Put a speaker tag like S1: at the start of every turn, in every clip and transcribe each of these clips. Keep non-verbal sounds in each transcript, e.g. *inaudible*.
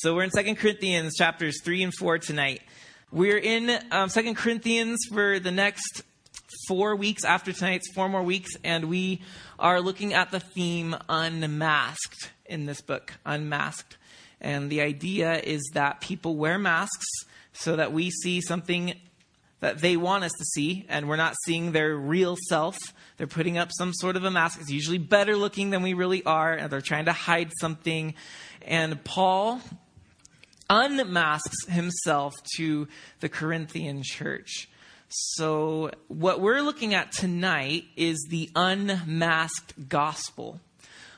S1: So we're in Second Corinthians chapters 3 and 4 tonight. We're in um, 2 Corinthians for the next four weeks after tonight's four more weeks, and we are looking at the theme unmasked in this book, unmasked. And the idea is that people wear masks so that we see something that they want us to see, and we're not seeing their real self. They're putting up some sort of a mask. It's usually better looking than we really are, and they're trying to hide something. And Paul unmasks himself to the Corinthian church. So, what we're looking at tonight is the unmasked gospel.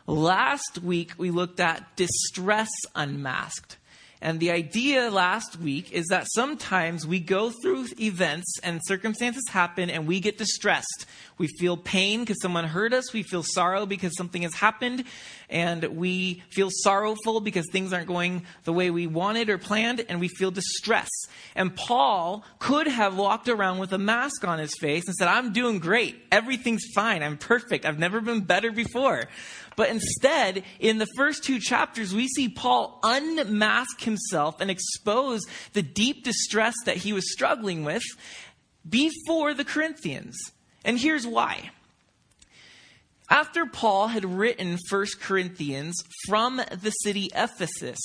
S1: Last week, we looked at distress unmasked. And the idea last week is that sometimes we go through events and circumstances happen and we get distressed. We feel pain because someone hurt us. We feel sorrow because something has happened. And we feel sorrowful because things aren't going the way we wanted or planned. And we feel distress. And Paul could have walked around with a mask on his face and said, I'm doing great. Everything's fine. I'm perfect. I've never been better before. But instead, in the first two chapters, we see Paul unmask himself and expose the deep distress that he was struggling with before the Corinthians. And here's why. After Paul had written 1 Corinthians from the city Ephesus,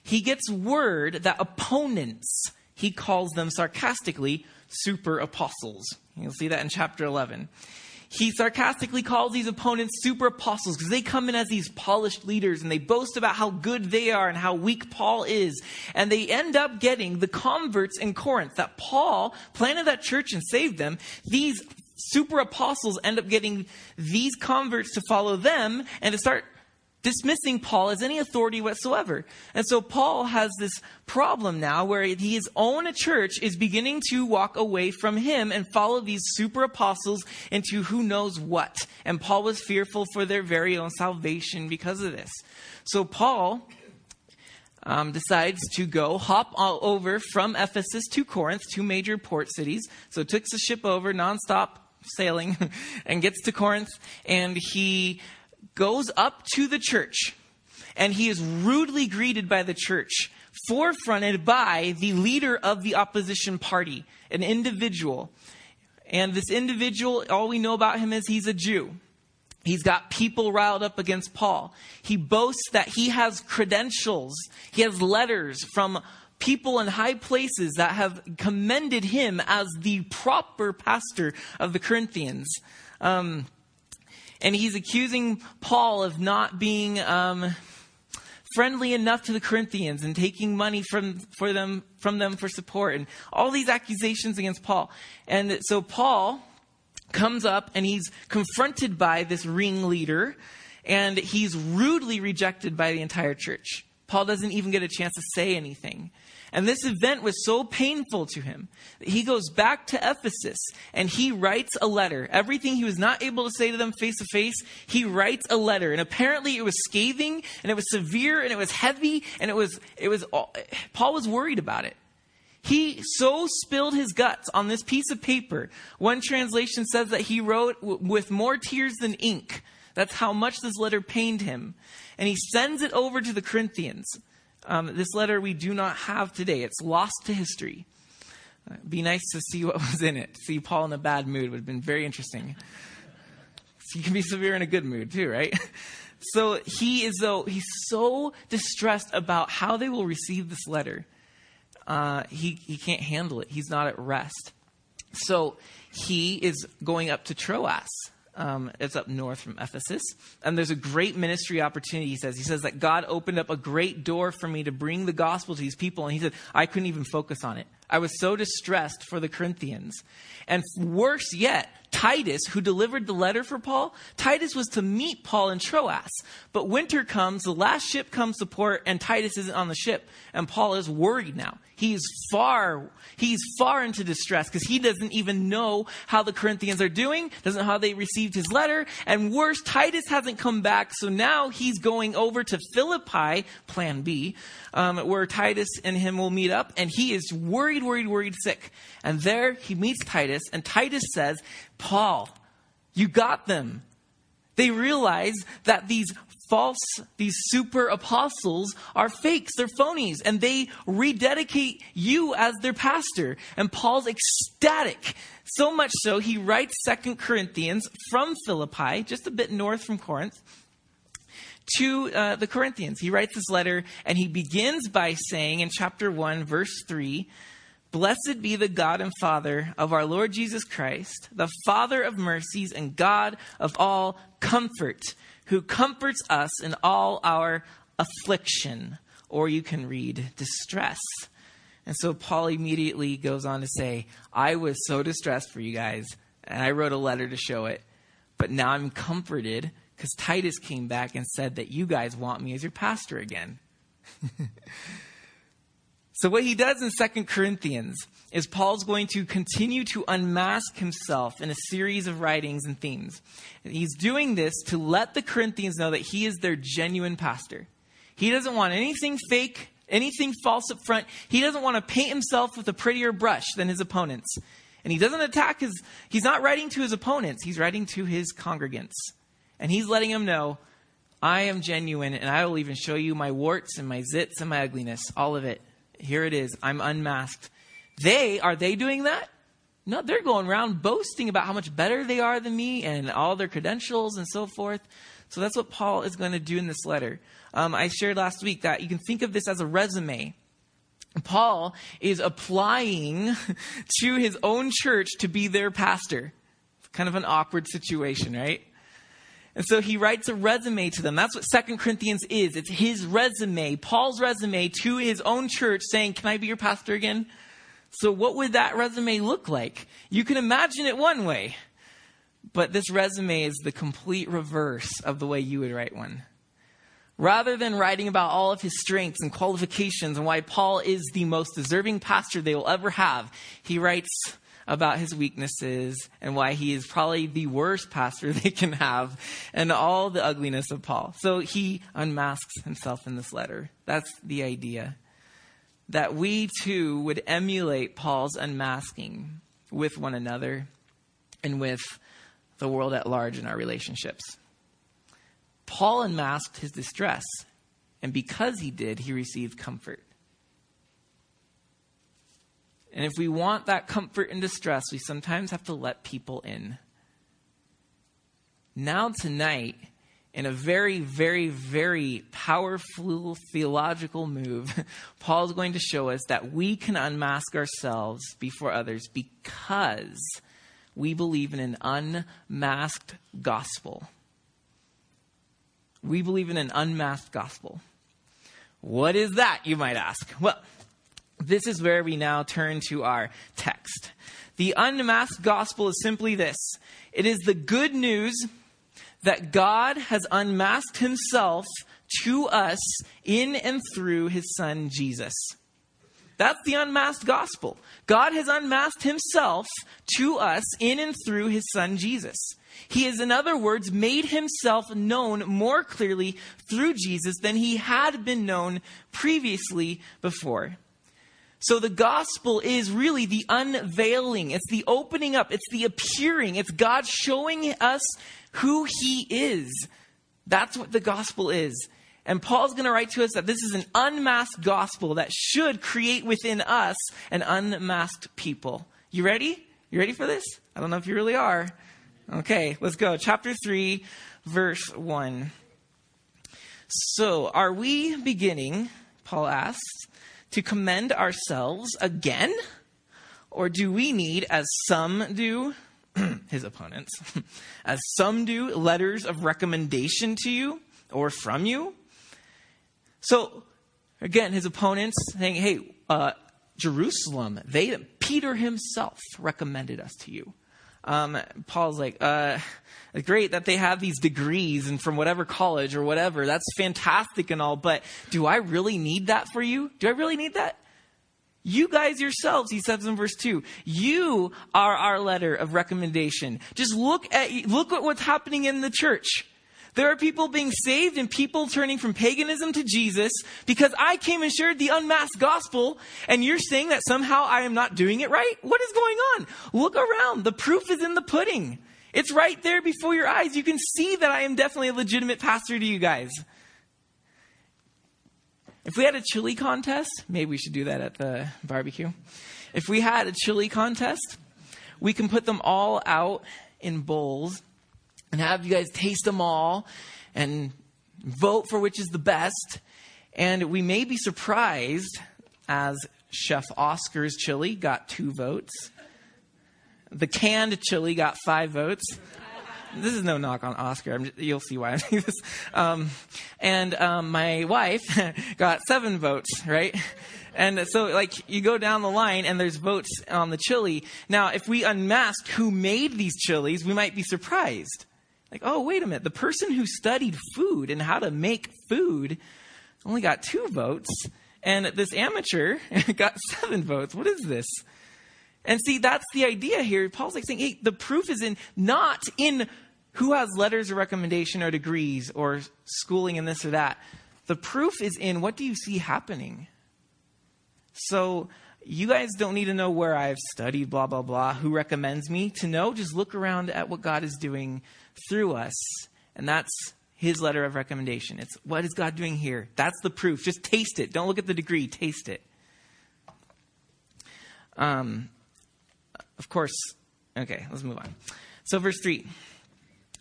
S1: he gets word that opponents, he calls them sarcastically, super apostles. You'll see that in chapter 11 he sarcastically calls these opponents super apostles because they come in as these polished leaders and they boast about how good they are and how weak Paul is. And they end up getting the converts in Corinth that Paul planted that church and saved them. These super apostles end up getting these converts to follow them and to start dismissing Paul as any authority whatsoever. And so Paul has this problem now where his own church is beginning to walk away from him and follow these super apostles into who knows what. And Paul was fearful for their very own salvation because of this. So Paul um, decides to go hop all over from Ephesus to Corinth, two major port cities. So took the ship over nonstop sailing *laughs* and gets to Corinth and he goes up to the church and he is rudely greeted by the church, forefronted by the leader of the opposition party, an individual. And this individual, all we know about him is he's a Jew. He's got people riled up against Paul. He boasts that he has credentials, he has letters from people in high places that have commended him as the proper pastor of the Corinthians. Um, and he's accusing Paul of not being um, friendly enough to the Corinthians and taking money from for them from them for support, and all these accusations against Paul. And so Paul comes up and he's confronted by this ringleader, and he's rudely rejected by the entire church. Paul doesn't even get a chance to say anything. And this event was so painful to him that he goes back to Ephesus and he writes a letter. Everything he was not able to say to them face to face, he writes a letter. And apparently it was scathing and it was severe and it was heavy and it was, it was, Paul was worried about it. He so spilled his guts on this piece of paper. One translation says that he wrote with more tears than ink. That's how much this letter pained him. And he sends it over to the Corinthians. Um, this letter we do not have today, it's lost to history. Uh, be nice to see what *laughs* was in it. See Paul in a bad mood would have been very interesting. So you can be severe in a good mood too, right? *laughs* So he is though he's so distressed about how they will receive this letter. Uh, he he can't handle it. He's not at rest. So he is going up to Troas um, it's up north from Ephesus. And there's a great ministry opportunity, he says. He says that God opened up a great door for me to bring the gospel to these people. And he said, I couldn't even focus on it. I was so distressed for the Corinthians. And worse yet, Titus, who delivered the letter for Paul, Titus was to meet Paul in Troas. But winter comes, the last ship comes to port, and Titus isn't on the ship. And Paul is worried now. He's far, he's far into distress because he doesn't even know how the Corinthians are doing, doesn't know how they received his letter. And worse, Titus hasn't come back. So now he's going over to Philippi, plan B, um, where Titus and him will meet up. And he is worried, worried, worried, sick. And there he meets Titus, and Titus says, Paul, you got them. They realize that these false, these super apostles are fakes, they're phonies, and they rededicate you as their pastor. And Paul's ecstatic. So much so, he writes Second Corinthians from Philippi, just a bit north from Corinth, to uh, the Corinthians. He writes this letter, and he begins by saying in chapter 1, verse 3, Blessed be the God and Father of our Lord Jesus Christ, the Father of mercies and God of all comfort, who comforts us in all our affliction. Or you can read distress. And so Paul immediately goes on to say, I was so distressed for you guys, and I wrote a letter to show it. But now I'm comforted because Titus came back and said that you guys want me as your pastor again. *laughs* So what he does in Second Corinthians is Paul's going to continue to unmask himself in a series of writings and themes. He's doing this to let the Corinthians know that he is their genuine pastor. He doesn't want anything fake, anything false up front. He doesn't want to paint himself with a prettier brush than his opponents. And he doesn't attack his, he's not writing to his opponents, he's writing to his congregants. And he's letting them know, I am genuine and I will even show you my warts and my zits and my ugliness, all of it. Here it is. I'm unmasked. They, are they doing that? No, they're going around boasting about how much better they are than me and all their credentials and so forth. So that's what Paul is going to do in this letter. Um, I shared last week that you can think of this as a resume. Paul is applying *laughs* to his own church to be their pastor. It's kind of an awkward situation, right? And so he writes a resume to them. That's what Second Corinthians is. It's his resume, Paul's resume to his own church saying, Can I be your pastor again? So what would that resume look like? You can imagine it one way, but this resume is the complete reverse of the way you would write one. Rather than writing about all of his strengths and qualifications and why Paul is the most deserving pastor they will ever have, he writes about his weaknesses and why he is probably the worst pastor *laughs* they can have and all the ugliness of Paul. So he unmasks himself in this letter. That's the idea. That we too would emulate Paul's unmasking with one another and with the world at large in our relationships. Paul unmasked his distress, and because he did, he received comfort. And if we want that comfort in distress, we sometimes have to let people in. Now, tonight, in a very, very, very powerful theological move, *laughs* Paul is going to show us that we can unmask ourselves before others because we believe in an unmasked gospel. We believe in an unmasked gospel. What is that, you might ask? Well, this is where we now turn to our text. The unmasked gospel is simply this it is the good news that God has unmasked himself to us in and through his son Jesus. That's the unmasked gospel. God has unmasked himself to us in and through his son Jesus. He has, in other words, made himself known more clearly through Jesus than he had been known previously before. So the gospel is really the unveiling. It's the opening up. It's the appearing. It's God showing us who he is. That's what the gospel is. And Paul's going to write to us that this is an unmasked gospel that should create within us an unmasked people. You ready? You ready for this? I don't know if you really are. Okay, let's go. Chapter 3, verse 1. So, are we beginning, Paul asks, to commend ourselves again? Or do we need, as some do, *clears throat* his opponents, *laughs* as some do, letters of recommendation to you or from you? So, again, his opponents saying, hey, uh, Jerusalem, they, Peter himself recommended us to you. Um, Paul's like, uh, great that they have these degrees and from whatever college or whatever. That's fantastic and all, but do I really need that for you? Do I really need that? You guys yourselves, he says in verse 2, you are our letter of recommendation. Just look at, look at what's happening in the church. There are people being saved and people turning from paganism to Jesus because I came and shared the unmasked gospel and you're saying that somehow I am not doing it right? What is going on? Look around. The proof is in the pudding. It's right there before your eyes. You can see that I am definitely a legitimate pastor to you guys. If we had a chili contest, maybe we should do that at the barbecue. If we had a chili contest, we can put them all out in bowls and have you guys taste them all and vote for which is the best. And we may be surprised as Chef Oscar's chili got two votes. The canned chili got five votes. This is no knock on Oscar. Just, you'll see why I'm doing this. Um, and um, my wife *laughs* got seven votes, right? And so, like, you go down the line and there's votes on the chili. Now, if we unmask who made these chilies, we might be surprised. Like, oh, wait a minute. The person who studied food and how to make food only got two votes, and this amateur *laughs* got seven votes. What is this? And see, that's the idea here. Paul's like saying, hey, the proof is in not in who has letters of recommendation or degrees or schooling in this or that. The proof is in what do you see happening? So you guys don't need to know where I've studied, blah, blah, blah, who recommends me to know. Just look around at what God is doing through us. And that's his letter of recommendation. It's what is God doing here? That's the proof. Just taste it. Don't look at the degree, taste it. Um, of course, okay, let's move on. So, verse 3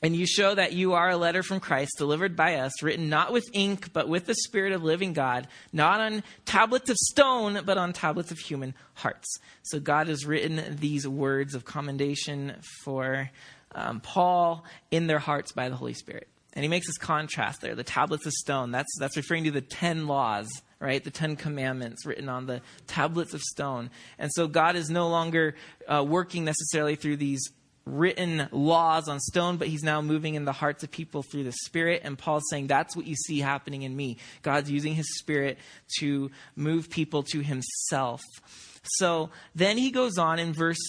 S1: And you show that you are a letter from Christ delivered by us, written not with ink, but with the Spirit of living God, not on tablets of stone, but on tablets of human hearts. So, God has written these words of commendation for um, Paul in their hearts by the Holy Spirit. And he makes this contrast there the tablets of stone. That's, that's referring to the 10 laws, right? The 10 commandments written on the tablets of stone. And so God is no longer uh, working necessarily through these written laws on stone, but he's now moving in the hearts of people through the Spirit. And Paul's saying, That's what you see happening in me. God's using his Spirit to move people to himself. So then he goes on in verse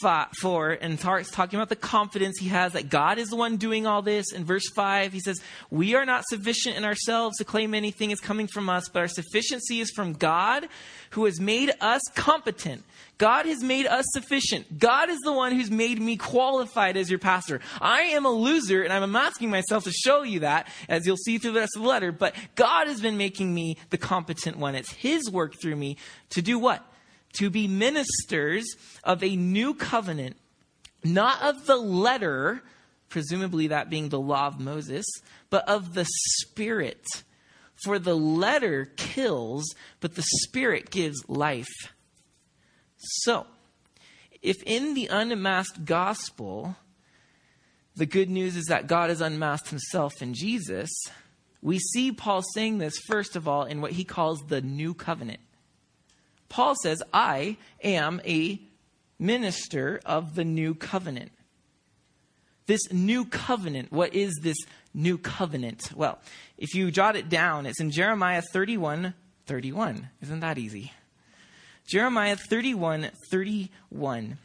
S1: five, 4 and starts talking about the confidence he has that God is the one doing all this. In verse 5, he says, We are not sufficient in ourselves to claim anything is coming from us, but our sufficiency is from God who has made us competent. God has made us sufficient. God is the one who's made me qualified as your pastor. I am a loser, and I'm asking myself to show you that, as you'll see through the rest of the letter. But God has been making me the competent one. It's His work through me to do what? To be ministers of a new covenant, not of the letter, presumably that being the law of Moses, but of the Spirit. For the letter kills, but the Spirit gives life. So, if in the unmasked gospel, the good news is that God has unmasked himself in Jesus, we see Paul saying this, first of all, in what he calls the new covenant. Paul says, I am a minister of the new covenant. This new covenant, what is this new covenant? Well, if you jot it down, it's in Jeremiah 31 31. Isn't that easy? Jeremiah 31 31.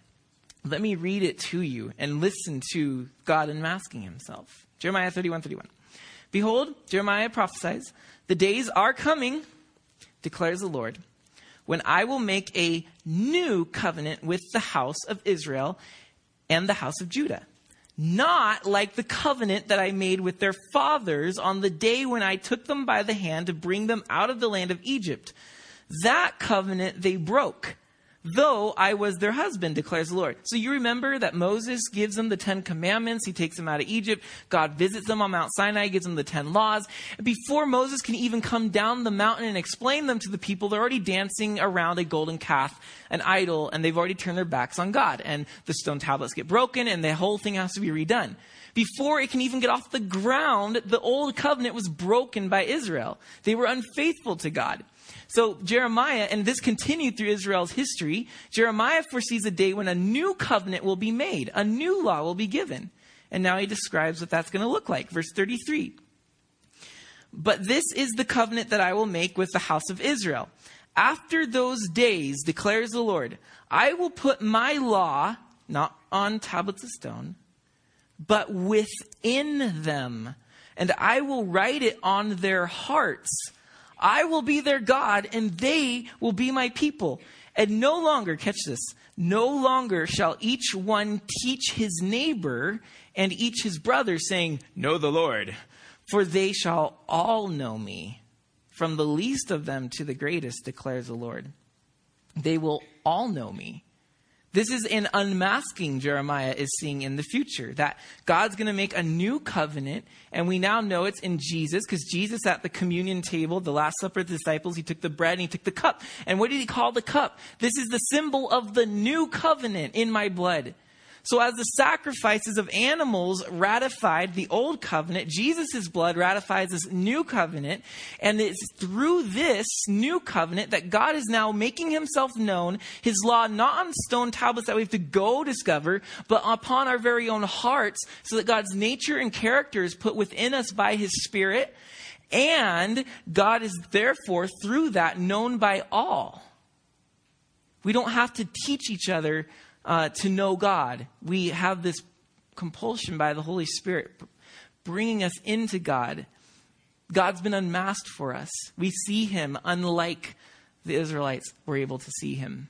S1: Let me read it to you and listen to God unmasking himself. Jeremiah 31 31. Behold, Jeremiah prophesies, the days are coming, declares the Lord when I will make a new covenant with the house of Israel and the house of Judah. Not like the covenant that I made with their fathers on the day when I took them by the hand to bring them out of the land of Egypt. That covenant they broke though I was their husband, declares the Lord. So you remember that Moses gives them the Ten Commandments. He takes them out of Egypt. God visits them on Mount Sinai, gives them the Ten Laws. Before Moses can even come down the mountain and explain them to the people, they're already dancing around a golden calf, an idol, and they've already turned their backs on God. And the stone tablets get broken, and the whole thing has to be redone. Before it can even get off the ground, the old covenant was broken by Israel. They were unfaithful to God. So Jeremiah, and this continued through Israel's history, Jeremiah foresees a day when a new covenant will be made, a new law will be given. And now he describes what that's going to look like. Verse 33. But this is the covenant that I will make with the house of Israel. After those days, declares the Lord, I will put my law, not on tablets of stone, but within them, and I will write it on their hearts I will be their God and they will be my people. And no longer, catch this, no longer shall each one teach his neighbor and each his brother, saying, Know the Lord, for they shall all know me, from the least of them to the greatest, declares the Lord. They will all know me this is an unmasking Jeremiah is seeing in the future that God's going to make a new covenant, and we now know it's in Jesus because Jesus at the communion table, the Last Supper of the disciples, he took the bread and he took the cup. And what did he call the cup? This is the symbol of the new covenant in my blood. So, as the sacrifices of animals ratified the old covenant, Jesus' blood ratifies this new covenant. And it's through this new covenant that God is now making himself known, his law not on stone tablets that we have to go discover, but upon our very own hearts, so that God's nature and character is put within us by his Spirit. And God is therefore, through that, known by all. We don't have to teach each other uh, to know God. We have this compulsion by the Holy Spirit bringing us into God. God's been unmasked for us. We see him unlike the Israelites were able to see him.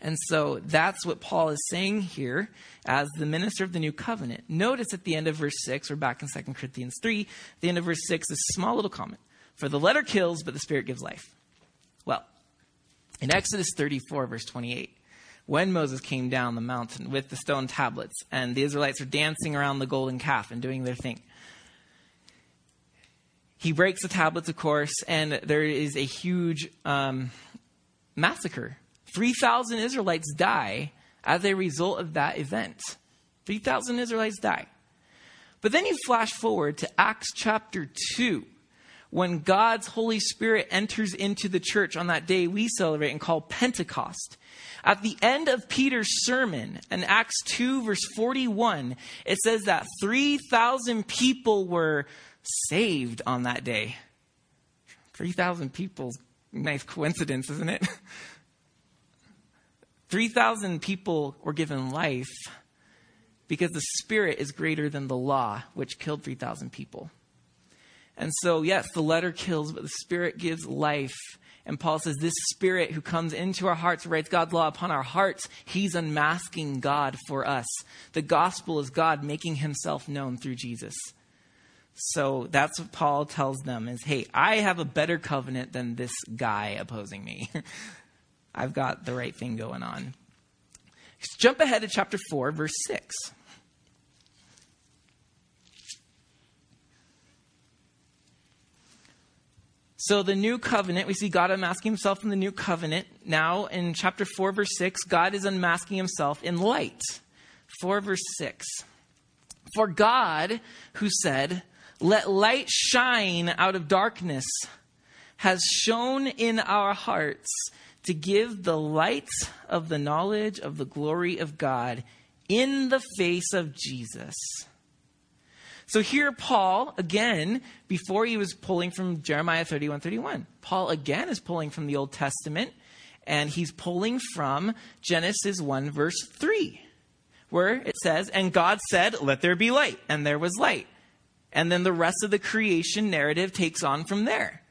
S1: And so that's what Paul is saying here as the minister of the new covenant. Notice at the end of verse 6, we're back in 2 Corinthians 3, the end of verse 6, this small little comment. For the letter kills, but the spirit gives life. Well, in Exodus 34, verse 28, when Moses came down the mountain with the stone tablets, and the Israelites are dancing around the golden calf and doing their thing. He breaks the tablets, of course, and there is a huge um, massacre. 3,000 Israelites die as a result of that event. 3,000 Israelites die. But then you flash forward to Acts chapter 2 when God's Holy Spirit enters into the church on that day we celebrate and call Pentecost. At the end of Peter's sermon in Acts 2, verse 41, it says that 3,000 people were saved on that day. 3,000 people, nice coincidence, isn't it? *laughs* 3,000 people were given life because the Spirit is greater than the law, which killed 3,000 people. And so, yes, the letter kills, but the Spirit gives life. And Paul says, This Spirit who comes into our hearts, writes God's law upon our hearts, he's unmasking God for us. The gospel is God making himself known through Jesus. So that's what Paul tells them is, hey, I have a better covenant than this guy opposing me. *laughs* I've got the right thing going on. Jump ahead to chapter 4, verse 6. So, the new covenant, we see God unmasking himself in the new covenant. Now, in chapter 4, verse 6, God is unmasking himself in light. 4, verse 6. For God, who said, Let light shine out of darkness, has shone in our hearts to give the light of the knowledge of the glory of God in the face of Jesus. So here, Paul, again, before he was pulling from Jeremiah 31 31, Paul again is pulling from the Old Testament, and he's pulling from Genesis 1, verse 3, where it says, And God said, Let there be light, and there was light. And then the rest of the creation narrative takes on from there.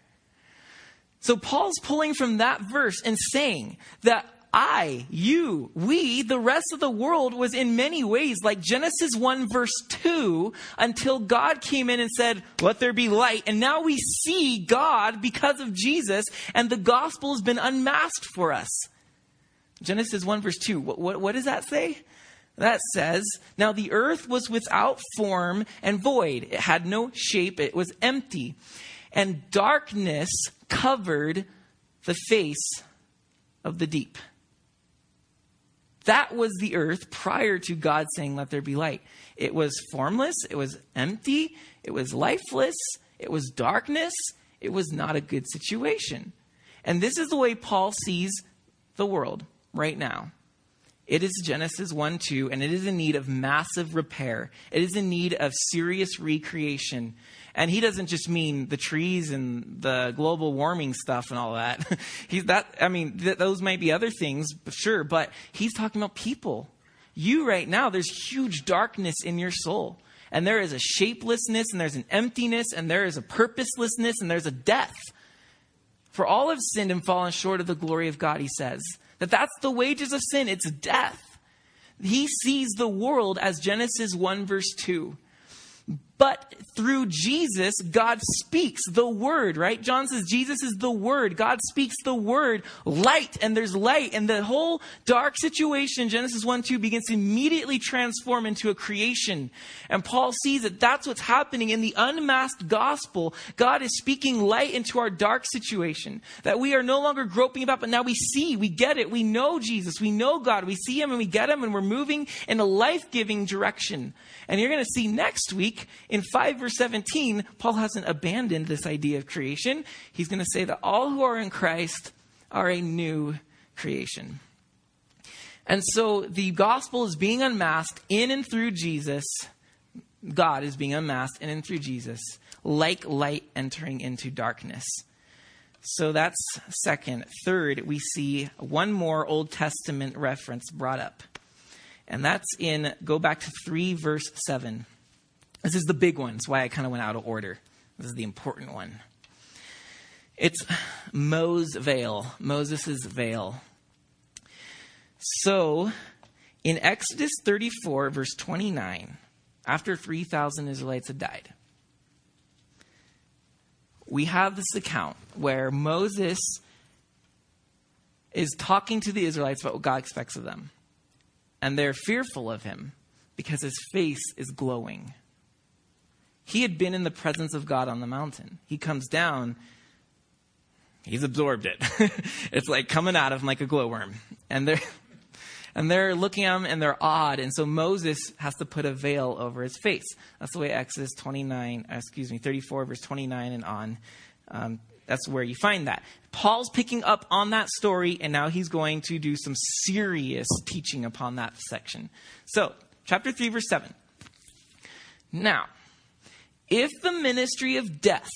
S1: So Paul's pulling from that verse and saying that I, you, we, the rest of the world was in many ways like Genesis 1 verse 2 until God came in and said, let there be light. And now we see God because of Jesus and the gospel has been unmasked for us. Genesis 1 verse 2. What, what, what does that say? That says, Now the earth was without form and void. It had no shape. It was empty. And darkness covered the face of the deep. That was the earth prior to God saying, Let there be light. It was formless, it was empty, it was lifeless, it was darkness, it was not a good situation. And this is the way Paul sees the world right now. It is Genesis 1 2, and it is in need of massive repair. It is in need of serious recreation. And he doesn't just mean the trees and the global warming stuff and all that. *laughs* he's that, I mean, th- those might be other things, sure, but he's talking about people. You right now, there's huge darkness in your soul. And there is a shapelessness, and there's an emptiness, and there is a purposelessness, and there's a death. For all have sinned and fallen short of the glory of God, he says. That that's the wages of sin, it's death. He sees the world as Genesis 1, verse 2. But through Jesus, God speaks the word, right? John says Jesus is the word. God speaks the word, light, and there's light. And the whole dark situation, Genesis 1 2, begins to immediately transform into a creation. And Paul sees that that's what's happening in the unmasked gospel. God is speaking light into our dark situation. That we are no longer groping about, but now we see, we get it, we know Jesus, we know God, we see Him and we get Him, and we're moving in a life giving direction. And you're going to see next week in 5 verse 17, Paul hasn't abandoned this idea of creation. He's going to say that all who are in Christ are a new creation. And so the gospel is being unmasked in and through Jesus. God is being unmasked in and through Jesus, like light entering into darkness. So that's second. Third, we see one more Old Testament reference brought up. And that's in, go back to 3, verse 7. This is the big one. It's why I kind of went out of order. This is the important one. It's Moses' veil, Moses' veil. So, in Exodus 34, verse 29, after 3,000 Israelites had died, we have this account where Moses is talking to the Israelites about what God expects of them. And they're fearful of him because his face is glowing. He had been in the presence of God on the mountain. He comes down, he's absorbed it. *laughs* it's like coming out of him like a glowworm. And they're *laughs* and they're looking at him and they're awed. And so Moses has to put a veil over his face. That's the way Exodus 29, uh, excuse me, 34, verse 29 and on. Um, that's where you find that. Paul's picking up on that story, and now he's going to do some serious teaching upon that section. So, chapter 3, verse 7. Now, if the ministry of death,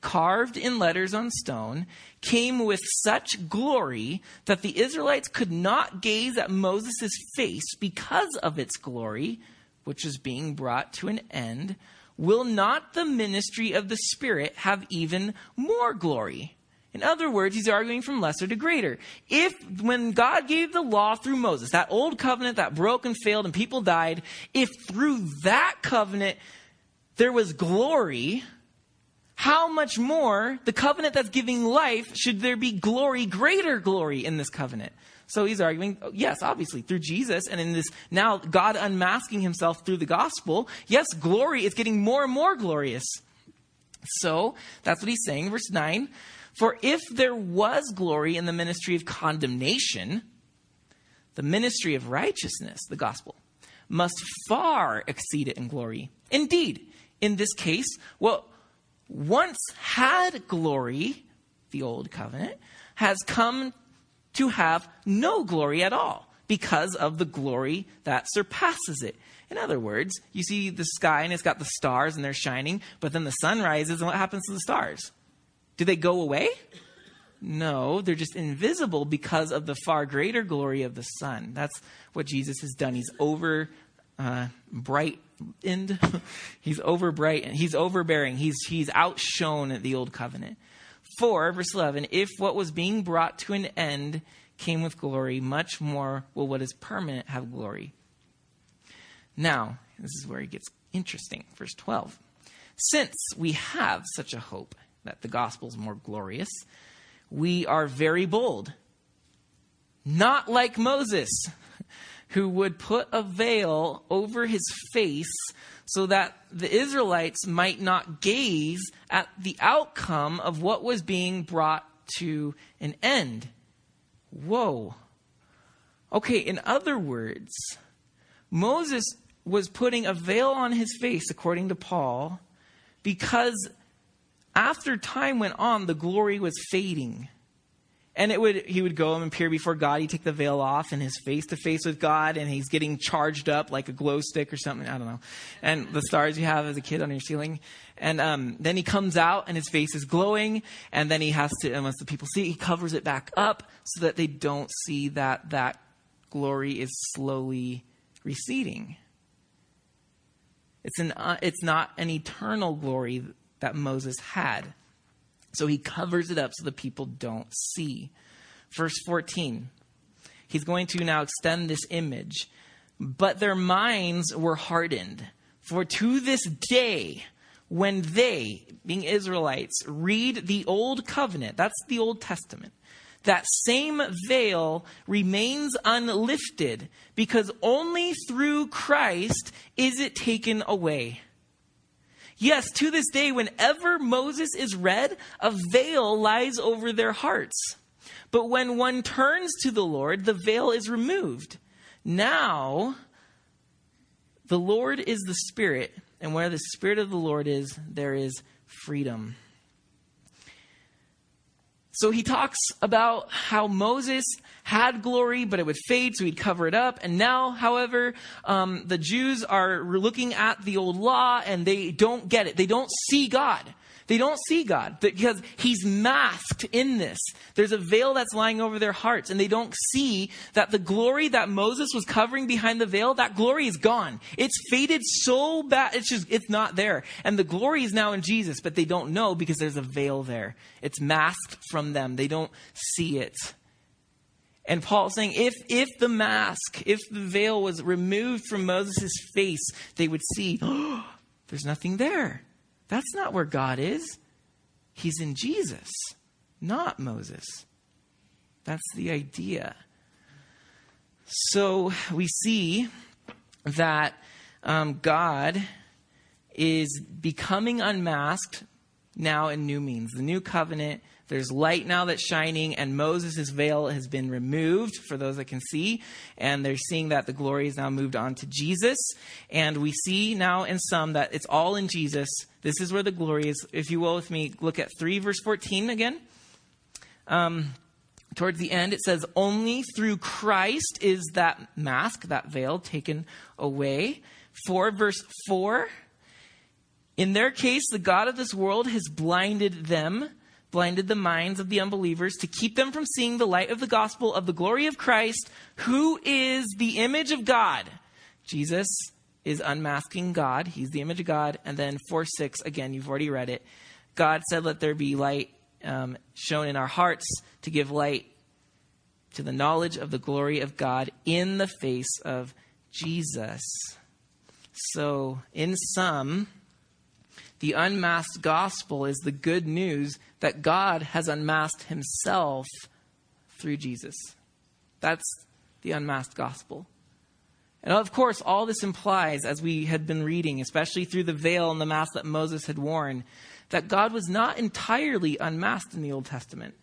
S1: carved in letters on stone, came with such glory that the Israelites could not gaze at Moses' face because of its glory, which is being brought to an end, will not the ministry of the Spirit have even more glory? In other words, he's arguing from lesser to greater. If, when God gave the law through Moses, that old covenant that broke and failed and people died, if through that covenant there was glory, how much more the covenant that's giving life should there be glory, greater glory in this covenant? So he's arguing, oh, yes, obviously, through Jesus and in this now God unmasking himself through the gospel, yes, glory is getting more and more glorious. So that's what he's saying, verse 9. For if there was glory in the ministry of condemnation, the ministry of righteousness, the gospel, must far exceed it in glory. Indeed, in this case, what once had glory, the old covenant, has come to have no glory at all because of the glory that surpasses it. In other words, you see the sky and it's got the stars and they're shining, but then the sun rises and what happens to the stars? Do they go away? No, they're just invisible because of the far greater glory of the sun. That's what Jesus has done. He's over uh, bright and *laughs* he's over bright and he's overbearing. He's he's outshone the old covenant. For verse eleven, if what was being brought to an end came with glory, much more will what is permanent have glory. Now, this is where it gets interesting. Verse twelve. Since we have such a hope that the gospel is more glorious, we are very bold. Not like Moses *laughs* who would put a veil over his face so that the Israelites might not gaze at the outcome of what was being brought to an end. Whoa. Okay, in other words, Moses was putting a veil on his face, according to Paul, because after time went on, the glory was fading. And it would he would go and appear before God. He'd take the veil off and his face to face with God, and he's getting charged up like a glow stick or something. I don't know. And the stars you have as a kid on your ceiling. And um, then he comes out and his face is glowing, and then he has to, unless the people see, he covers it back up so that they don't see that that glory is slowly receding. It's an uh, it's not an eternal glory that Moses had. So he covers it up so the people don't see. Verse 14. He's going to now extend this image. But their minds were hardened. For to this day, when they, being Israelites, read the Old Covenant, that's the Old Testament, that same veil remains unlifted because only through Christ is it taken away. Yes, to this day, whenever Moses is read, a veil lies over their hearts. But when one turns to the Lord, the veil is removed. Now, the Lord is the Spirit, and where the Spirit of the Lord is, there is freedom. So he talks about how Moses had glory, but it would fade, so he'd cover it up. And now, however, um, the Jews are looking at the old law and they don't get it. They don't see God. They don't see God because He's masked in this. There's a veil that's lying over their hearts, and they don't see that the glory that Moses was covering behind the veil, that glory is gone. It's faded so bad, it's just, it's not there. And the glory is now in Jesus, but they don't know because there's a veil there. It's masked from them. They don't see it. And Paul's saying if, if the mask, if the veil was removed from Moses' face, they would see, oh, *gasps* there's nothing there. That's not where God is. He's in Jesus, not Moses. That's the idea. So we see that um, God is becoming unmasked now in new means. The new covenant there's light now that's shining, and Moses' veil has been removed for those that can see. And they're seeing that the glory is now moved on to Jesus. And we see now in some that it's all in Jesus. This is where the glory is. If you will, with me, look at 3 verse 14 again. Um, towards the end, it says, Only through Christ is that mask, that veil, taken away. 4 verse 4. In their case, the God of this world has blinded them blinded the minds of the unbelievers to keep them from seeing the light of the gospel of the glory of Christ, who is the image of God. Jesus is unmasking God. He's the image of God. And then 4 6, again, you've already read it. God said, Let there be light um, shown in our hearts to give light to the knowledge of the glory of God in the face of Jesus. So, in sum, the unmasked gospel is the good news that God has unmasked himself through Jesus. That's the unmasked gospel. And of course, all this implies, as we had been reading, especially through the veil and the mask that Moses had worn, that God was not entirely unmasked in the Old Testament.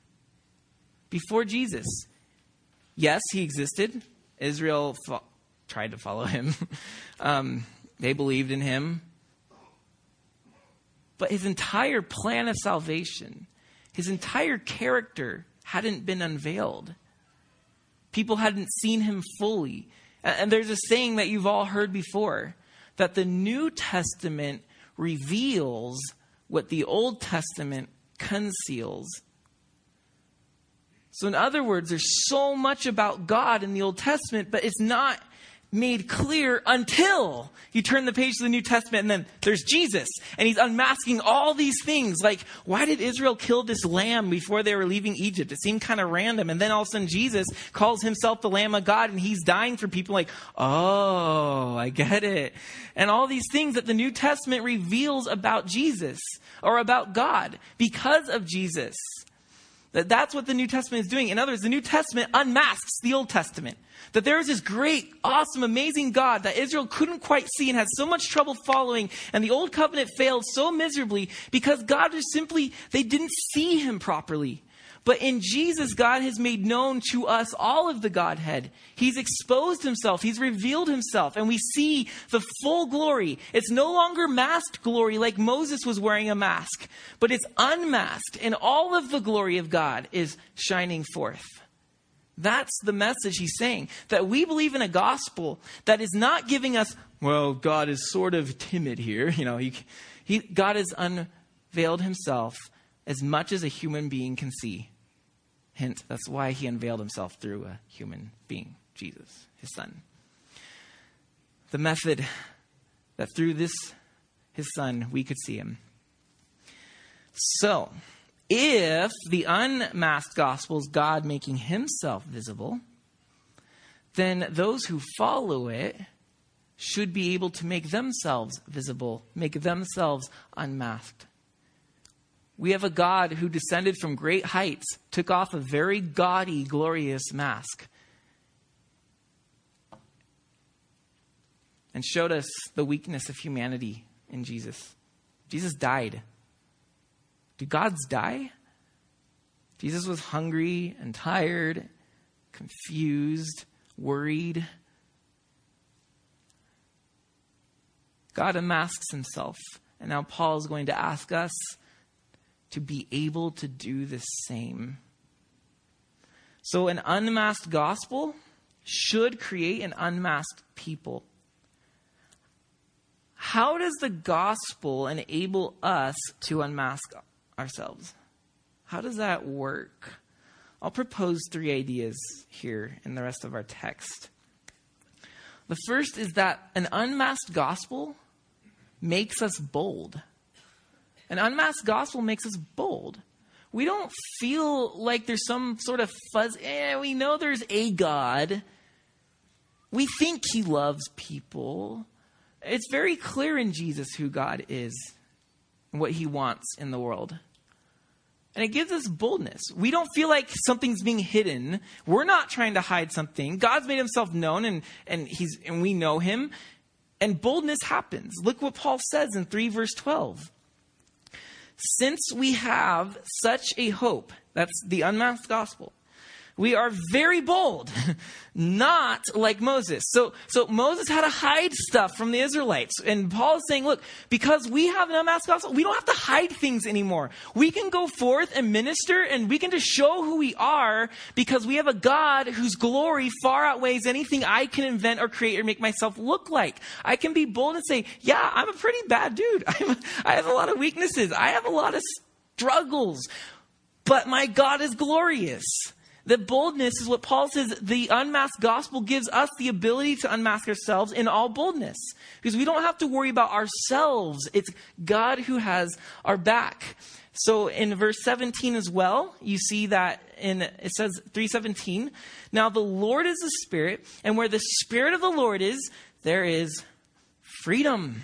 S1: Before Jesus, yes, he existed. Israel fo- tried to follow him, *laughs* um, they believed in him. But his entire plan of salvation, his entire character hadn't been unveiled. People hadn't seen him fully. And there's a saying that you've all heard before that the New Testament reveals what the Old Testament conceals. So, in other words, there's so much about God in the Old Testament, but it's not made clear until you turn the page to the New Testament and then there's Jesus and he's unmasking all these things. Like, why did Israel kill this lamb before they were leaving Egypt? It seemed kind of random. And then all of a sudden Jesus calls himself the Lamb of God and he's dying for people like, oh, I get it. And all these things that the New Testament reveals about Jesus or about God because of Jesus. That that's what the New Testament is doing. In other words, the New Testament unmasks the Old Testament. That there is this great, awesome, amazing God that Israel couldn't quite see and had so much trouble following, and the old covenant failed so miserably because God was simply, they didn't see him properly. But in Jesus, God has made known to us all of the Godhead. He's exposed himself, He's revealed himself, and we see the full glory. It's no longer masked glory like Moses was wearing a mask, but it's unmasked, and all of the glory of God is shining forth. That's the message he's saying. That we believe in a gospel that is not giving us, well, God is sort of timid here. *laughs* You know, he, he, God has unveiled himself as much as a human being can see. Hint, that's why he unveiled himself through a human being, Jesus, his son. The method that through this, his son, we could see him. So, If the unmasked gospel is God making himself visible, then those who follow it should be able to make themselves visible, make themselves unmasked. We have a God who descended from great heights, took off a very gaudy, glorious mask, and showed us the weakness of humanity in Jesus. Jesus died. Do gods die? Jesus was hungry and tired, confused, worried. God unmasks himself. And now Paul is going to ask us to be able to do the same. So, an unmasked gospel should create an unmasked people. How does the gospel enable us to unmask ourselves? How does that work? I'll propose three ideas here in the rest of our text. The first is that an unmasked gospel makes us bold. An unmasked gospel makes us bold. We don't feel like there's some sort of fuzz. Eh, we know there's a God. We think he loves people. It's very clear in Jesus who God is and what he wants in the world. And it gives us boldness. We don't feel like something's being hidden. We're not trying to hide something. God's made himself known and, and he's and we know him. And boldness happens. Look what Paul says in 3 verse 12. Since we have such a hope, that's the unmasked gospel, we are very bold, *laughs* not like Moses. So, so Moses had to hide stuff from the Israelites. And Paul is saying, look, because we have an unmasked gospel, we don't have to hide things anymore. We can go forth and minister and we can just show who we are because we have a God whose glory far outweighs anything I can invent or create or make myself look like. I can be bold and say, yeah, I'm a pretty bad dude. *laughs* I'm, I have a lot of weaknesses. I have a lot of struggles, but my God is glorious. That boldness is what Paul says the unmasked gospel gives us the ability to unmask ourselves in all boldness. Because we don't have to worry about ourselves. It's God who has our back. So in verse 17 as well, you see that in it says 317, now the Lord is the Spirit, and where the Spirit of the Lord is, there is freedom.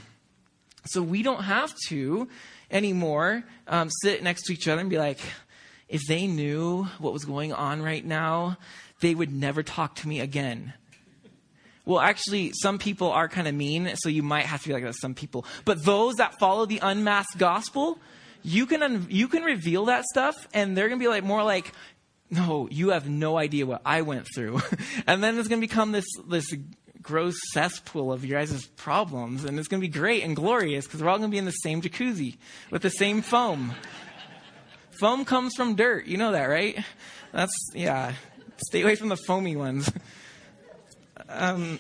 S1: So we don't have to anymore um, sit next to each other and be like, if they knew what was going on right now, they would never talk to me again. Well, actually, some people are kind of mean, so you might have to be like that some people. But those that follow the unmasked gospel, you can un- you can reveal that stuff, and they're gonna be like more like, no, you have no idea what I went through, *laughs* and then it's gonna become this this gross cesspool of your guys' problems, and it's gonna be great and glorious because we're all gonna be in the same jacuzzi with the same foam. Foam comes from dirt. You know that, right? That's, yeah. Stay away from the foamy ones. Um,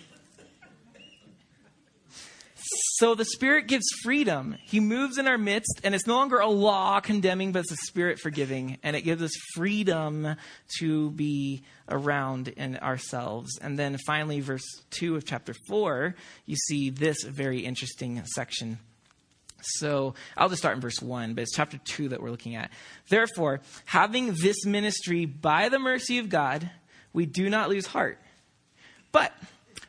S1: so the Spirit gives freedom. He moves in our midst, and it's no longer a law condemning, but it's a Spirit forgiving. And it gives us freedom to be around in ourselves. And then finally, verse 2 of chapter 4, you see this very interesting section. So I'll just start in verse 1, but it's chapter 2 that we're looking at. Therefore, having this ministry by the mercy of God, we do not lose heart. But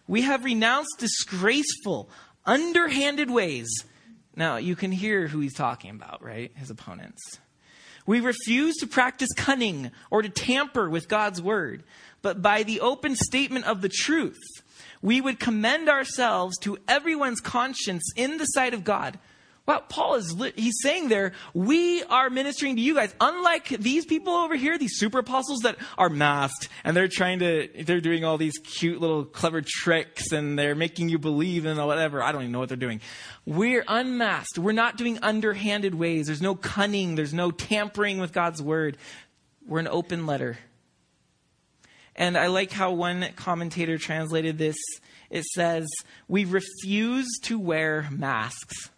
S1: we have renounced disgraceful, underhanded ways. Now, you can hear who he's talking about, right? His opponents. We refuse to practice cunning or to tamper with God's word, but by the open statement of the truth, we would commend ourselves to everyone's conscience in the sight of God. Well, Paul is he's saying there, we are ministering to you guys. Unlike these people over here, these super apostles that are masked and they're trying to they're doing all these cute little clever tricks and they're making you believe in whatever. I don't even know what they're doing. We're unmasked. We're not doing underhanded ways. There's no cunning, there's no tampering with God's word. We're an open letter. And I like how one commentator translated this. It says, "We refuse to wear masks."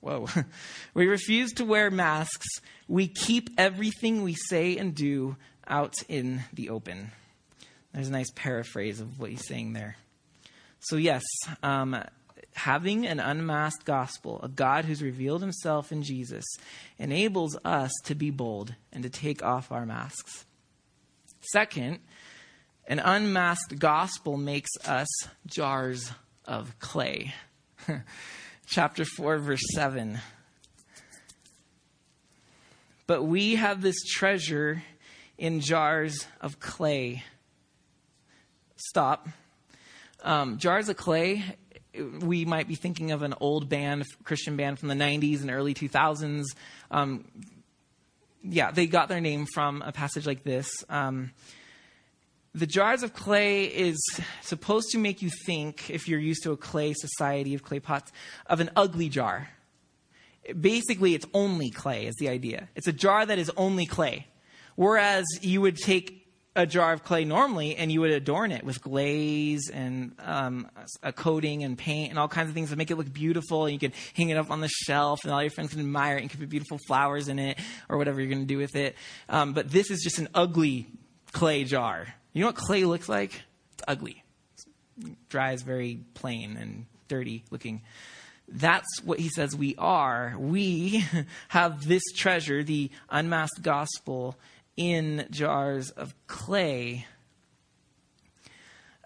S1: Whoa. *laughs* we refuse to wear masks. We keep everything we say and do out in the open. There's a nice paraphrase of what he's saying there. So, yes, um, having an unmasked gospel, a God who's revealed himself in Jesus, enables us to be bold and to take off our masks. Second, an unmasked gospel makes us jars of clay. *laughs* Chapter 4, verse 7. But we have this treasure in jars of clay. Stop. Um, jars of clay, we might be thinking of an old band, Christian band from the 90s and early 2000s. Um, yeah, they got their name from a passage like this. Um, the jars of clay is supposed to make you think, if you're used to a clay society of clay pots, of an ugly jar. Basically, it's only clay, is the idea. It's a jar that is only clay. Whereas you would take a jar of clay normally and you would adorn it with glaze and um, a coating and paint and all kinds of things to make it look beautiful. And you could hang it up on the shelf and all your friends can admire it and could put beautiful flowers in it or whatever you're going to do with it. Um, but this is just an ugly clay jar. You know what clay looks like? It's ugly. It's dry dries very plain and dirty looking. That's what he says we are. We *laughs* have this treasure, the unmasked gospel, in jars of clay.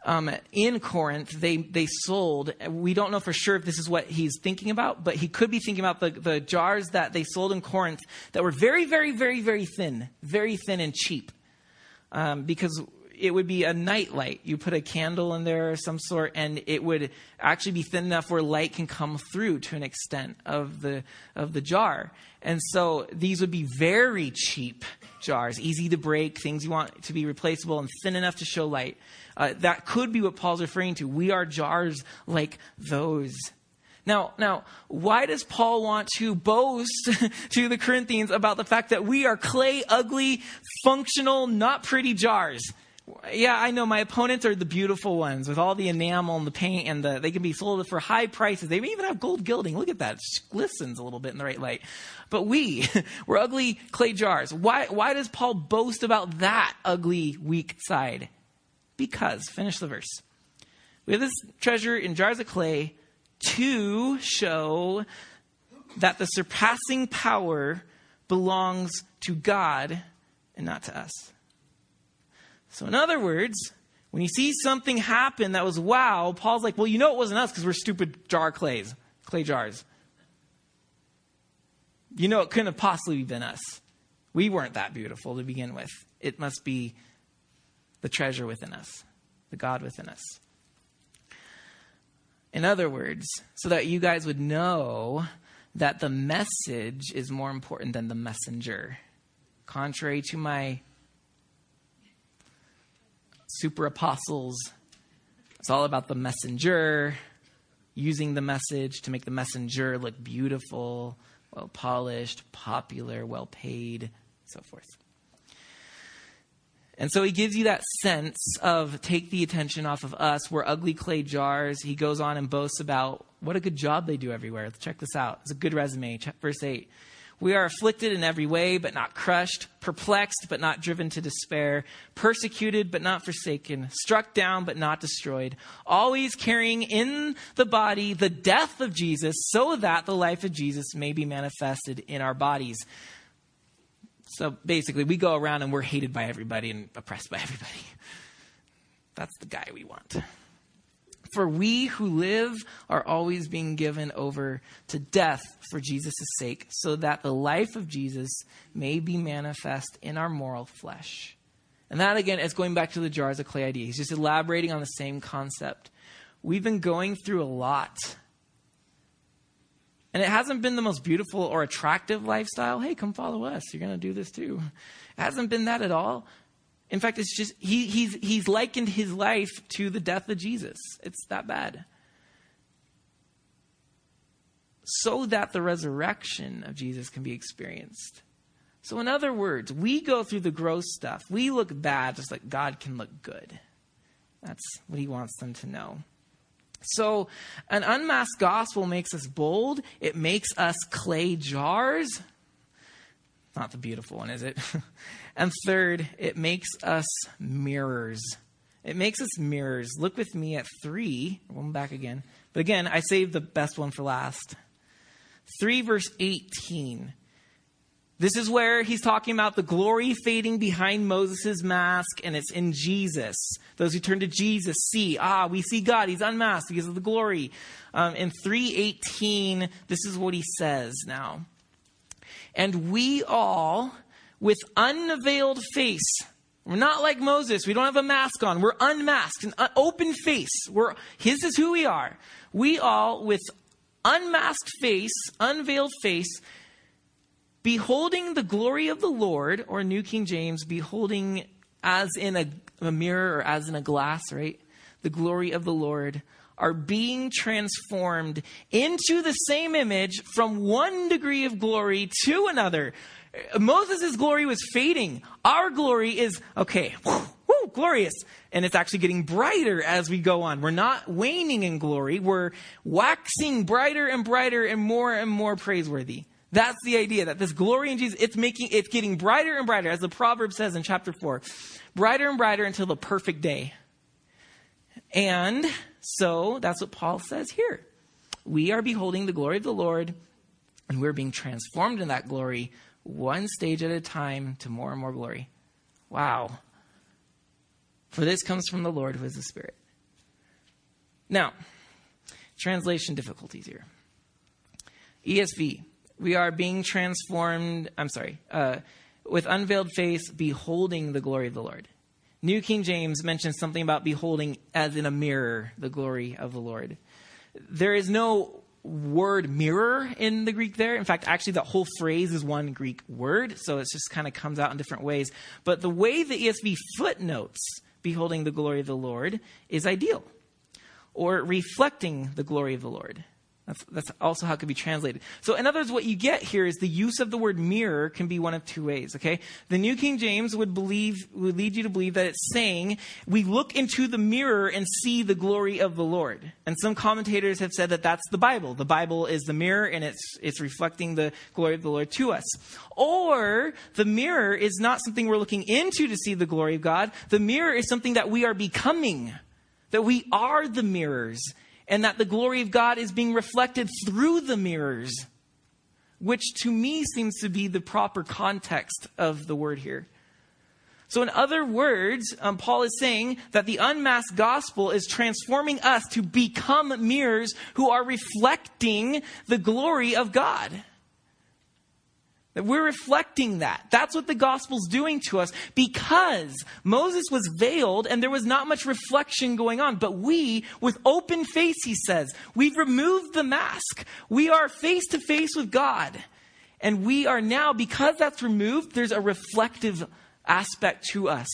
S1: Um, in Corinth, they, they sold, we don't know for sure if this is what he's thinking about, but he could be thinking about the, the jars that they sold in Corinth that were very, very, very, very thin, very thin and cheap. Um, because it would be a night light. You put a candle in there of some sort, and it would actually be thin enough where light can come through to an extent of the of the jar. And so these would be very cheap jars, easy to break, things you want to be replaceable, and thin enough to show light. Uh, that could be what Paul's referring to. We are jars like those. Now, now, why does Paul want to boast *laughs* to the Corinthians about the fact that we are clay, ugly, functional, not pretty jars? Yeah, I know my opponents are the beautiful ones with all the enamel and the paint, and the, they can be sold for high prices. They may even have gold gilding. Look at that; it glistens a little bit in the right light. But we, *laughs* we're ugly clay jars. Why? Why does Paul boast about that ugly, weak side? Because finish the verse. We have this treasure in jars of clay to show that the surpassing power belongs to God and not to us. So, in other words, when you see something happen that was wow, Paul's like, well, you know it wasn't us because we're stupid jar clays, clay jars. You know it couldn't have possibly been us. We weren't that beautiful to begin with. It must be the treasure within us, the God within us. In other words, so that you guys would know that the message is more important than the messenger. Contrary to my super apostles. It's all about the messenger, using the message to make the messenger look beautiful, well polished, popular, well paid, so forth. And so he gives you that sense of take the attention off of us. We're ugly clay jars. He goes on and boasts about what a good job they do everywhere. Check this out. It's a good resume. Verse 8. We are afflicted in every way, but not crushed, perplexed, but not driven to despair, persecuted, but not forsaken, struck down, but not destroyed, always carrying in the body the death of Jesus, so that the life of Jesus may be manifested in our bodies. So basically, we go around and we're hated by everybody and oppressed by everybody. That's the guy we want. For we who live are always being given over to death for Jesus' sake, so that the life of Jesus may be manifest in our moral flesh. And that, again, is going back to the jars of clay idea. He's just elaborating on the same concept. We've been going through a lot. And it hasn't been the most beautiful or attractive lifestyle. Hey, come follow us. You're going to do this too. It hasn't been that at all. In fact, it's just, he, he's, he's likened his life to the death of Jesus. It's that bad. So that the resurrection of Jesus can be experienced. So, in other words, we go through the gross stuff. We look bad just like God can look good. That's what he wants them to know. So, an unmasked gospel makes us bold, it makes us clay jars. Not the beautiful one, is it? *laughs* And third, it makes us mirrors. It makes us mirrors. Look with me at three, one back again, But again, I saved the best one for last. 3 verse 18. This is where he's talking about the glory fading behind Moses' mask, and it's in Jesus. Those who turn to Jesus see, ah, we see God. He's unmasked because of the glory. Um, in 318, this is what he says now. And we all, with unveiled face, we're not like Moses. We don't have a mask on. We're unmasked, an uh, open face. We're, his is who we are. We all, with unmasked face, unveiled face, beholding the glory of the Lord, or New King James, beholding as in a, a mirror or as in a glass, right? The glory of the Lord are being transformed into the same image from one degree of glory to another. Moses' glory was fading. Our glory is, okay, whoo, glorious. And it's actually getting brighter as we go on. We're not waning in glory. We're waxing brighter and brighter and more and more praiseworthy. That's the idea that this glory in Jesus, it's making, it's getting brighter and brighter, as the proverb says in chapter four, brighter and brighter until the perfect day. And so that's what Paul says here. We are beholding the glory of the Lord, and we're being transformed in that glory one stage at a time to more and more glory. Wow. For this comes from the Lord who is the Spirit. Now, translation difficulties here. ESV, we are being transformed, I'm sorry, uh, with unveiled face, beholding the glory of the Lord. New King James mentions something about beholding as in a mirror the glory of the Lord. There is no word mirror in the Greek there. In fact, actually, the whole phrase is one Greek word, so it just kind of comes out in different ways. But the way the ESV footnotes beholding the glory of the Lord is ideal, or reflecting the glory of the Lord. That's, that's also how it could be translated. So, in other words, what you get here is the use of the word mirror can be one of two ways, okay? The New King James would believe, would lead you to believe that it's saying, we look into the mirror and see the glory of the Lord. And some commentators have said that that's the Bible. The Bible is the mirror and it's, it's reflecting the glory of the Lord to us. Or, the mirror is not something we're looking into to see the glory of God. The mirror is something that we are becoming. That we are the mirrors and that the glory of God is being reflected through the mirrors, which to me seems to be the proper context of the word here. So, in other words, um, Paul is saying that the unmasked gospel is transforming us to become mirrors who are reflecting the glory of God. That we're reflecting that. That's what the gospel's doing to us because Moses was veiled and there was not much reflection going on. But we, with open face, he says, we've removed the mask. We are face to face with God. And we are now, because that's removed, there's a reflective aspect to us.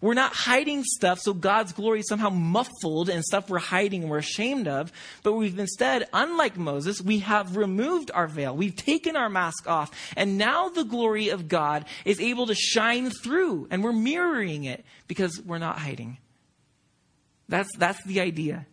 S1: We're not hiding stuff so God's glory is somehow muffled and stuff we're hiding and we're ashamed of, but we've instead, unlike Moses, we have removed our veil. We've taken our mask off, and now the glory of God is able to shine through, and we're mirroring it because we're not hiding. That's, that's the idea.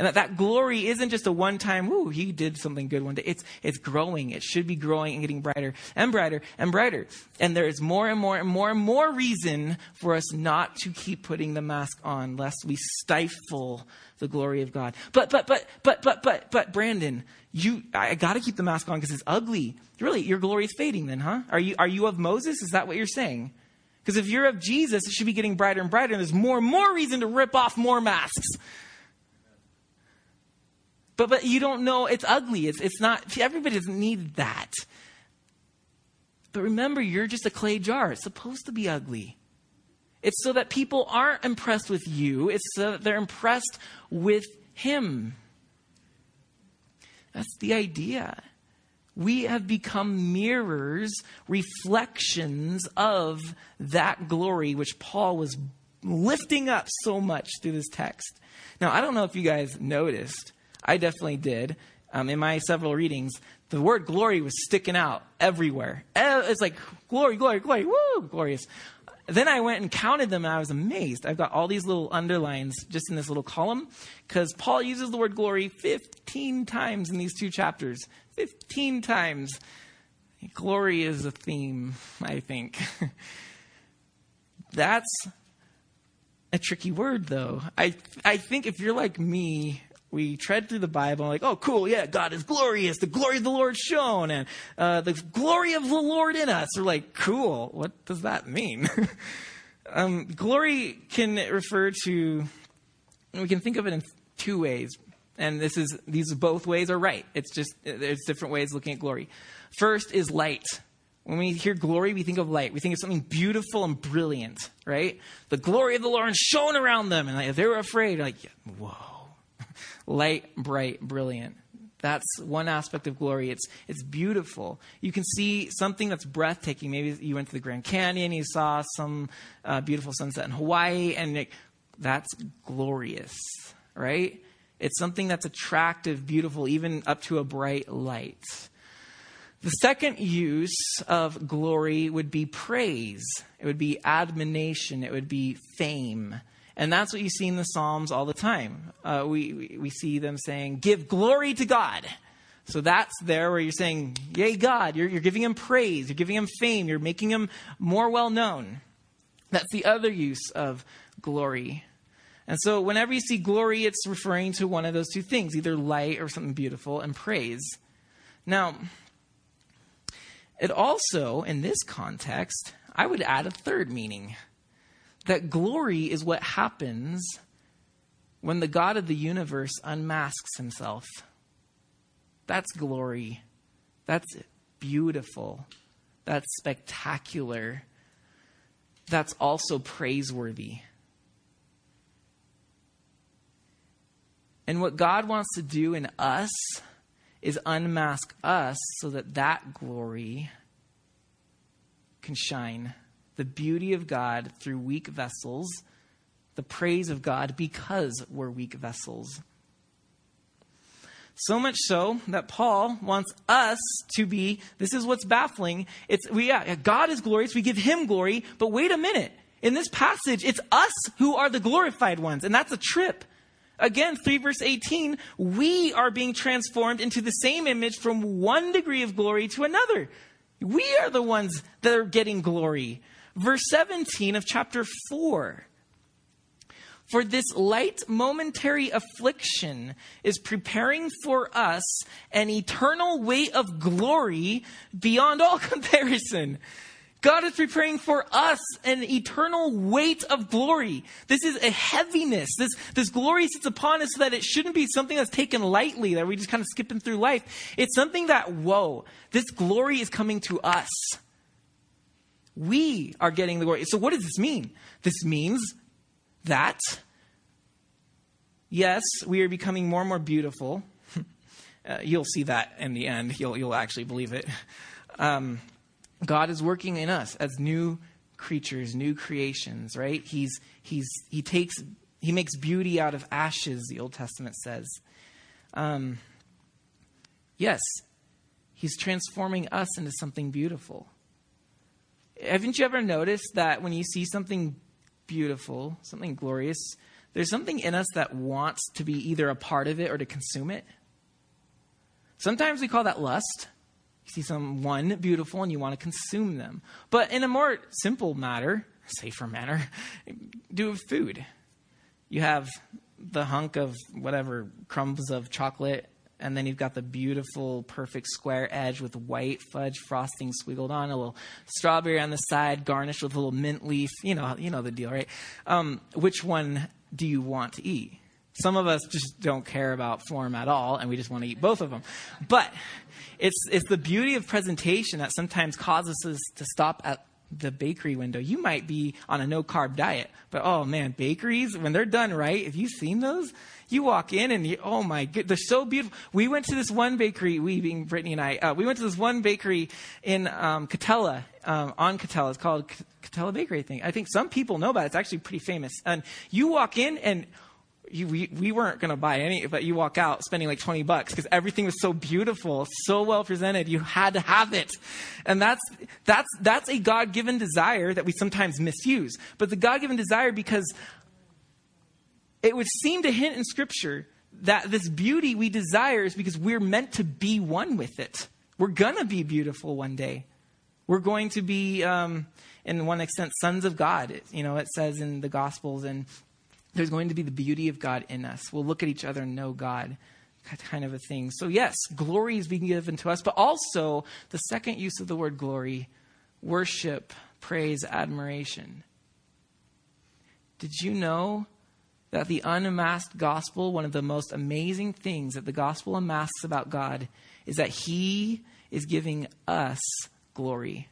S1: And that, that glory isn't just a one time, ooh, he did something good one day. It's, it's growing. It should be growing and getting brighter and brighter and brighter. And there is more and more and more and more reason for us not to keep putting the mask on, lest we stifle the glory of God. But, but, but, but, but, but, but, Brandon, you, I gotta keep the mask on because it's ugly. Really, your glory is fading then, huh? Are you, are you of Moses? Is that what you're saying? Because if you're of Jesus, it should be getting brighter and brighter, and there's more and more reason to rip off more masks. But, but you don't know it's ugly. It's, it's not, everybody doesn't need that. But remember, you're just a clay jar. It's supposed to be ugly. It's so that people aren't impressed with you, it's so that they're impressed with Him. That's the idea. We have become mirrors, reflections of that glory which Paul was lifting up so much through this text. Now, I don't know if you guys noticed, I definitely did. Um, in my several readings, the word glory was sticking out everywhere. It's like glory, glory, glory, woo, glorious. Then I went and counted them and I was amazed. I've got all these little underlines just in this little column because Paul uses the word glory 15 times in these two chapters. 15 times. Glory is a theme, I think. *laughs* That's a tricky word, though. I, I think if you're like me, We tread through the Bible, like, oh, cool, yeah, God is glorious. The glory of the Lord shone, and uh, the glory of the Lord in us. We're like, cool. What does that mean? *laughs* um, glory can refer to. We can think of it in two ways, and this is these both ways are right. It's just there's different ways looking at glory. First is light. When we hear glory, we think of light. We think of something beautiful and brilliant, right? The glory of the Lord shone around them, and like, they were afraid. Like, whoa, light, bright, brilliant. That's one aspect of glory. It's it's beautiful. You can see something that's breathtaking. Maybe you went to the Grand Canyon, you saw some uh, beautiful sunset in Hawaii, and it, that's glorious, right? It's something that's attractive, beautiful, even up to a bright light. The second use of glory would be praise. It would be admonition. It would be fame. And that's what you see in the Psalms all the time. Uh, we, we, see them saying, Give glory to God. So that's there where you're saying, Yay, God. You're, you're giving him praise. You're giving him fame. You're making him more well known. That's the other use of glory. And so whenever you see glory, it's referring to one of those two things either light or something beautiful, and praise. Now, it also, in this context, I would add a third meaning that glory is what happens when the God of the universe unmasks himself. That's glory. That's beautiful. That's spectacular. That's also praiseworthy. And what God wants to do in us is unmask us so that that glory can shine. The beauty of God through weak vessels, the praise of God because we're weak vessels. So much so that Paul wants us to be, this is what's baffling. It's, we, yeah, God is glorious, we give him glory, but wait a minute. In this passage, it's us who are the glorified ones, and that's a trip. Again, 3 verse 18, we are being transformed into the same image from one degree of glory to another. We are the ones that are getting glory. Verse 17 of chapter 4. For this light momentary affliction is preparing for us an eternal weight of glory beyond all *laughs* comparison. God is preparing for us an eternal weight of glory. This is a heaviness. This, this glory sits upon us so that it shouldn't be something that's taken lightly, that we just kind of skipping through life. It's something that, whoa, this glory is coming to us. We are getting the glory. So what does this mean? This means that, yes, we are becoming more and more beautiful. *laughs* uh, you'll see that in the end. You'll, you'll actually believe it. Um, God is working in us as new creatures, new creations, right? He's, he's, he takes, he makes beauty out of ashes, the Old Testament says. Um, yes, he's transforming us into something beautiful. Haven't you ever noticed that when you see something beautiful, something glorious, there's something in us that wants to be either a part of it or to consume it? Sometimes we call that lust. You see someone beautiful and you want to consume them. But in a more simple matter, *laughs* safer manner, *laughs* do with food. You have the hunk of whatever crumbs of chocolate, and then you've got the beautiful, perfect square edge with white fudge frosting squiggled on, a little strawberry on the side, garnished with a little mint leaf. You know, you know the deal, right? Um, which one do you want to eat? Some of us just don't care about form at all, and we just want to eat both of them. But it's, it's the beauty of presentation that sometimes causes us to stop at the bakery window. You might be on a no carb diet, but oh man, bakeries, when they're done right, if you've seen those, you walk in and you, oh my god, they're so beautiful. We went to this one bakery, we being Brittany and I, uh, we went to this one bakery in um, Katella, um, on Katella. It's called Katella Bakery, I think. I think some people know about it. It's actually pretty famous. And you walk in and we, we weren't going to buy any, but you walk out spending like 20 bucks because everything was so beautiful, so well presented. You had to have it. And that's, that's, that's a God given desire that we sometimes misuse. But the God given desire because it would seem to hint in scripture that this beauty we desire is because we're meant to be one with it. We're going to be beautiful one day. We're going to be, um, in one extent, sons of God. You know, it says in the Gospels and there's going to be the beauty of God in us. We'll look at each other and know God, kind of a thing. So, yes, glory is being given to us, but also the second use of the word glory worship, praise, admiration. Did you know that the unmasked gospel, one of the most amazing things that the gospel unmasks about God, is that He is giving us glory?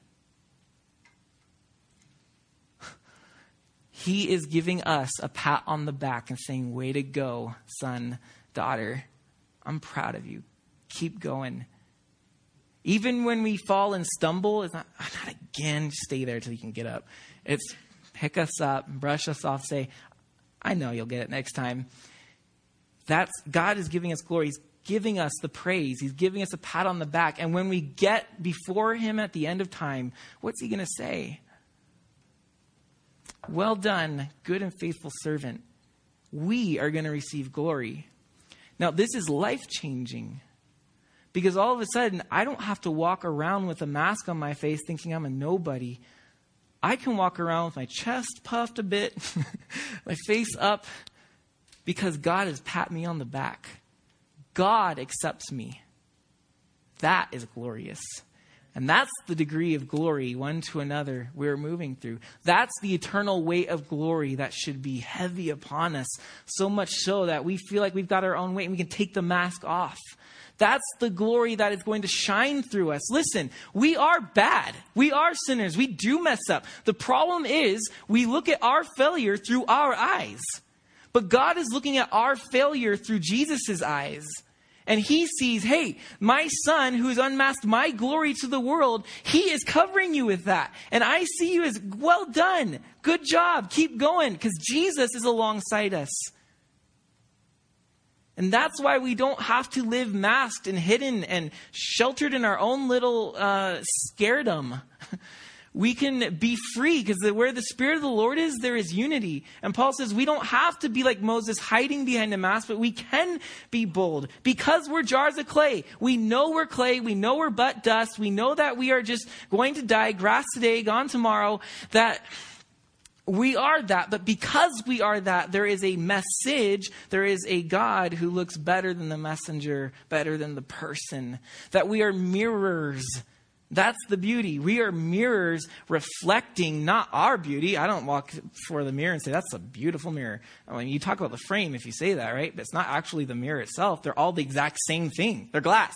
S1: He is giving us a pat on the back and saying, Way to go, son, daughter. I'm proud of you. Keep going. Even when we fall and stumble, it's not, not again, stay there till you can get up. It's pick us up, brush us off, say, I know you'll get it next time. That's God is giving us glory. He's giving us the praise. He's giving us a pat on the back. And when we get before him at the end of time, what's he going to say? Well done, good and faithful servant. We are going to receive glory. Now, this is life changing because all of a sudden, I don't have to walk around with a mask on my face thinking I'm a nobody. I can walk around with my chest puffed a bit, *laughs* my face up, because God has pat me on the back. God accepts me. That is glorious. And that's the degree of glory, one to another, we're moving through. That's the eternal weight of glory that should be heavy upon us, so much so that we feel like we've got our own weight and we can take the mask off. That's the glory that is going to shine through us. Listen, we are bad. We are sinners. We do mess up. The problem is we look at our failure through our eyes. But God is looking at our failure through Jesus' eyes and he sees, hey, my son who has unmasked my glory to the world, he is covering you with that. And I see you as well done. Good job. Keep going because Jesus is alongside us. And that's why we don't have to live masked and hidden and sheltered in our own little uh, scaredom. *laughs* we can be free because where the Spirit of the Lord is, there is unity. And Paul says we don't have to be like Moses hiding behind a mask, but we can be bold because we're jars of clay. We know we're clay. We know we're but dust. We know that we are just going to die, grass today, gone tomorrow, that we are that, but because we are that, there is a message, there is a God who looks better than the messenger, better than the person, that we are mirrors that's the beauty. We are mirrors reflecting not our beauty. I don't walk before the mirror and say, that's a beautiful mirror. I mean, you talk about the frame if you say that, right? But it's not actually the mirror itself. They're all the exact same thing. They're glass.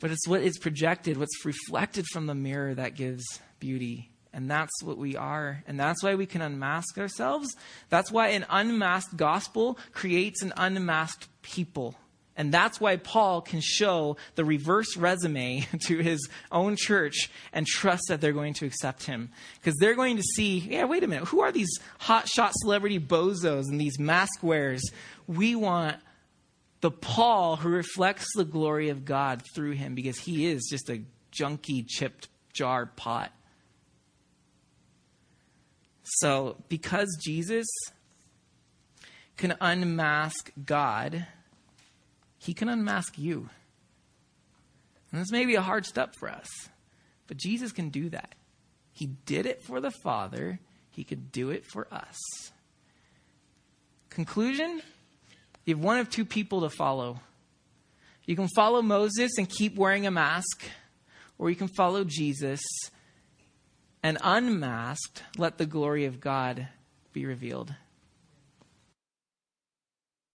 S1: But it's what is projected, what's reflected from the mirror that gives beauty. And that's what we are. And that's why we can unmask ourselves. That's why an unmasked gospel creates an unmasked people. And that's why Paul can show the reverse resume *laughs* to his own church and trust that they're going to accept him. Because they're going to see, yeah, wait a minute, who are these hot shot celebrity bozos and these mask wearers? We want the Paul who reflects the glory of God through him because he is just a junky, chipped jar pot. So, because Jesus can unmask God, he can unmask you. And this may be a hard step for us, but Jesus can do that. He did it for the Father, He could do it for us. Conclusion you have one of two people to follow. You can follow Moses and keep wearing a mask, or you can follow Jesus and unmasked let the glory of God be revealed.